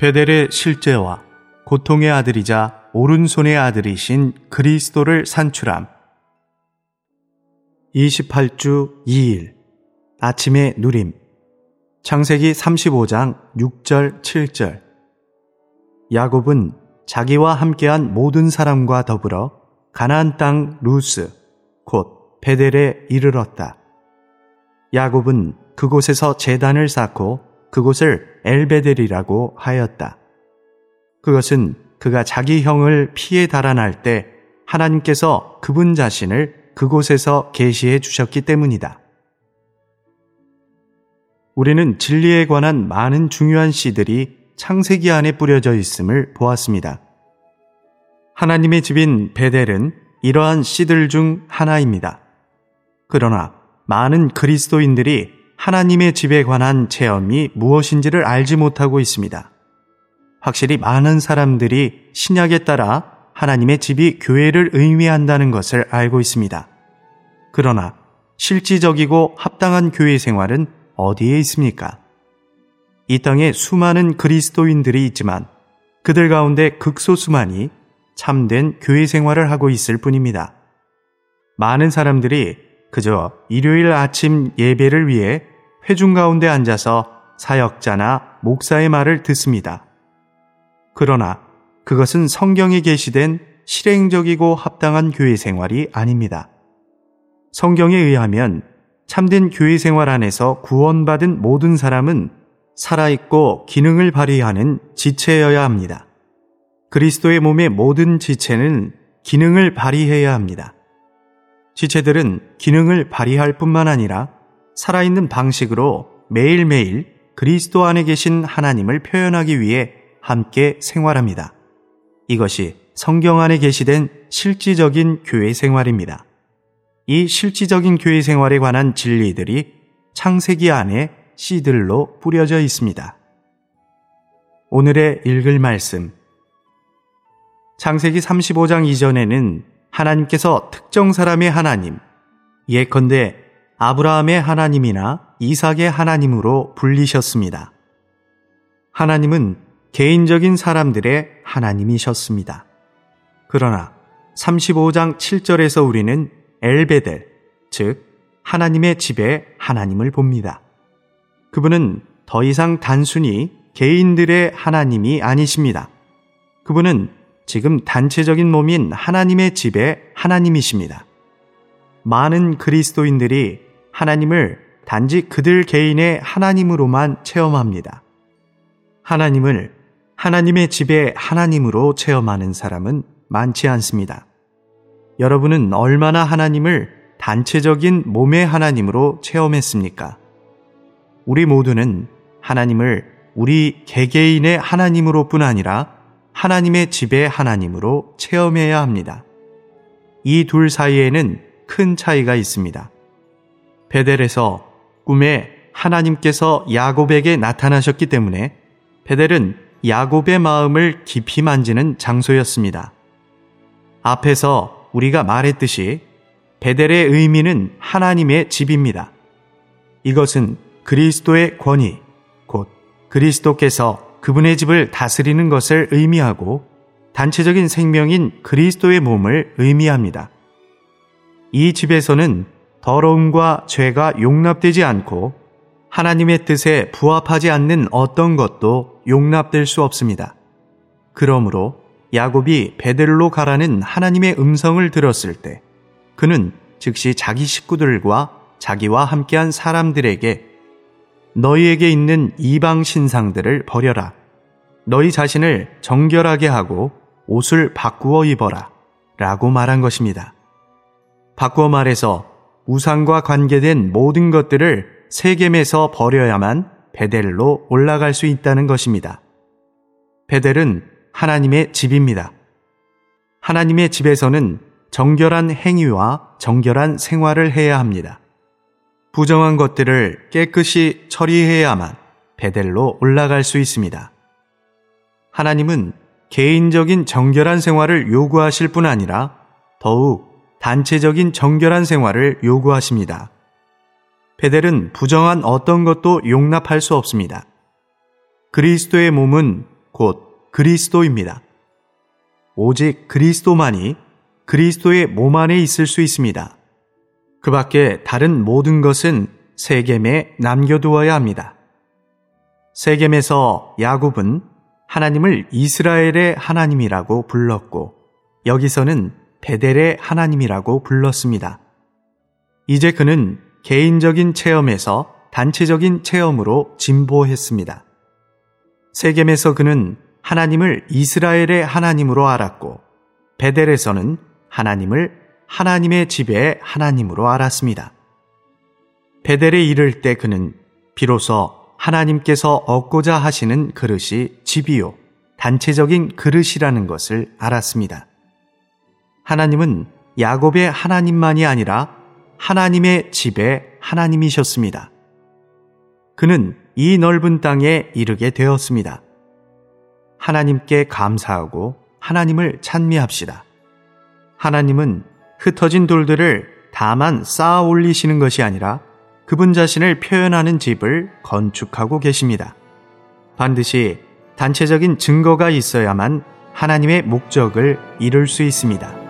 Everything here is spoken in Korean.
베델의 실제와 고통의 아들이자 오른손의 아들이신 그리스도를 산출함. 28주 2일 아침의 누림 창세기 35장 6절 7절 야곱은 자기와 함께한 모든 사람과 더불어 가나안 땅 루스 곧 베델에 이르렀다. 야곱은 그곳에서 재단을 쌓고 그곳을 엘베델이라고 하였다. 그것은 그가 자기 형을 피해 달아날 때 하나님께서 그분 자신을 그곳에서 계시해 주셨기 때문이다. 우리는 진리에 관한 많은 중요한 시들이 창세기 안에 뿌려져 있음을 보았습니다. 하나님의 집인 베델은 이러한 씨들 중 하나입니다. 그러나 많은 그리스도인들이 하나님의 집에 관한 체험이 무엇인지를 알지 못하고 있습니다. 확실히 많은 사람들이 신약에 따라 하나님의 집이 교회를 의미한다는 것을 알고 있습니다. 그러나 실질적이고 합당한 교회 생활은 어디에 있습니까? 이 땅에 수많은 그리스도인들이 있지만 그들 가운데 극소수만이 참된 교회 생활을 하고 있을 뿐입니다. 많은 사람들이 그저 일요일 아침 예배를 위해 회중 가운데 앉아서 사역자나 목사의 말을 듣습니다. 그러나 그것은 성경에 게시된 실행적이고 합당한 교회 생활이 아닙니다. 성경에 의하면 참된 교회 생활 안에서 구원받은 모든 사람은 살아있고 기능을 발휘하는 지체여야 합니다. 그리스도의 몸의 모든 지체는 기능을 발휘해야 합니다. 지체들은 기능을 발휘할 뿐만 아니라 살아있는 방식으로 매일매일 그리스도 안에 계신 하나님을 표현하기 위해 함께 생활합니다. 이것이 성경 안에 게시된 실질적인 교회 생활입니다. 이 실질적인 교회 생활에 관한 진리들이 창세기 안에 씨들로 뿌려져 있습니다. 오늘의 읽을 말씀. 창세기 35장 이전에는 하나님께서 특정 사람의 하나님, 예컨대 아브라함의 하나님이나 이삭의 하나님으로 불리셨습니다. 하나님은 개인적인 사람들의 하나님이셨습니다. 그러나 35장 7절에서 우리는 엘베델, 즉 하나님의 집에 하나님을 봅니다. 그분은 더 이상 단순히 개인들의 하나님이 아니십니다. 그분은 지금 단체적인 몸인 하나님의 집의 하나님이십니다. 많은 그리스도인들이 하나님을 단지 그들 개인의 하나님으로만 체험합니다. 하나님을 하나님의 집의 하나님으로 체험하는 사람은 많지 않습니다. 여러분은 얼마나 하나님을 단체적인 몸의 하나님으로 체험했습니까? 우리 모두는 하나님을 우리 개개인의 하나님으로 뿐 아니라 하나님의 집의 하나님으로 체험해야 합니다. 이 둘 사이에는 큰 차이가 있습니다. 베델에서 꿈에 하나님께서 야곱에게 나타나셨기 때문에 베델은 야곱의 마음을 깊이 만지는 장소였습니다. 앞에서 우리가 말했듯이 베델의 의미는 하나님의 집입니다. 이것은 그리스도의 권위, 곧 그리스도께서 그분의 집을 다스리는 것을 의미하고 단체적인 생명인 그리스도의 몸을 의미합니다. 이 집에서는 더러움과 죄가 용납되지 않고 하나님의 뜻에 부합하지 않는 어떤 것도 용납될 수 없습니다. 그러므로 야곱이 베델로 가라는 하나님의 음성을 들었을 때 그는 즉시 자기 식구들과 자기와 함께한 사람들에게 너희에게 있는 이방 신상들을 버려라. 너희 자신을 정결하게 하고 옷을 바꾸어 입어라. 라고 말한 것입니다. 바꾸어 말해서 우상과 관계된 모든 것들을 세겜에서 버려야만 베델로 올라갈 수 있다는 것입니다. 베델은 하나님의 집입니다. 하나님의 집에서는 정결한 행위와 정결한 생활을 해야 합니다. 부정한 것들을 깨끗이 처리해야만 베델로 올라갈 수 있습니다. 하나님은 개인적인 정결한 생활을 요구하실 뿐 아니라 더욱 단체적인 정결한 생활을 요구하십니다. 베델은 부정한 어떤 것도 용납할 수 없습니다. 그리스도의 몸은 곧 그리스도입니다. 오직 그리스도만이 그리스도의 몸 안에 있을 수 있습니다. 그 밖에 다른 모든 것은 세겜에 남겨두어야 합니다. 세겜에서 야곱은 하나님을 이스라엘의 하나님이라고 불렀고 여기서는 베델의 하나님이라고 불렀습니다. 이제 그는 개인적인 체험에서 단체적인 체험으로 진보했습니다. 세겜에서 그는 하나님을 이스라엘의 하나님으로 알았고 베델에서는 하나님을 하나님의 집의 하나님으로 알았습니다. 베델에 이를 때 그는 비로소 하나님께서 얻고자 하시는 그릇이 집이요, 단체적인 그릇이라는 것을 알았습니다. 하나님은 야곱의 하나님만이 아니라 하나님의 집의 하나님이셨습니다. 그는 이 넓은 땅에 이르게 되었습니다. 하나님께 감사하고 하나님을 찬미합시다. 하나님은 흩어진 돌들을 다만 쌓아 올리시는 것이 아니라 그분 자신을 표현하는 집을 건축하고 계십니다. 반드시 단체적인 증거가 있어야만 하나님의 목적을 이룰 수 있습니다.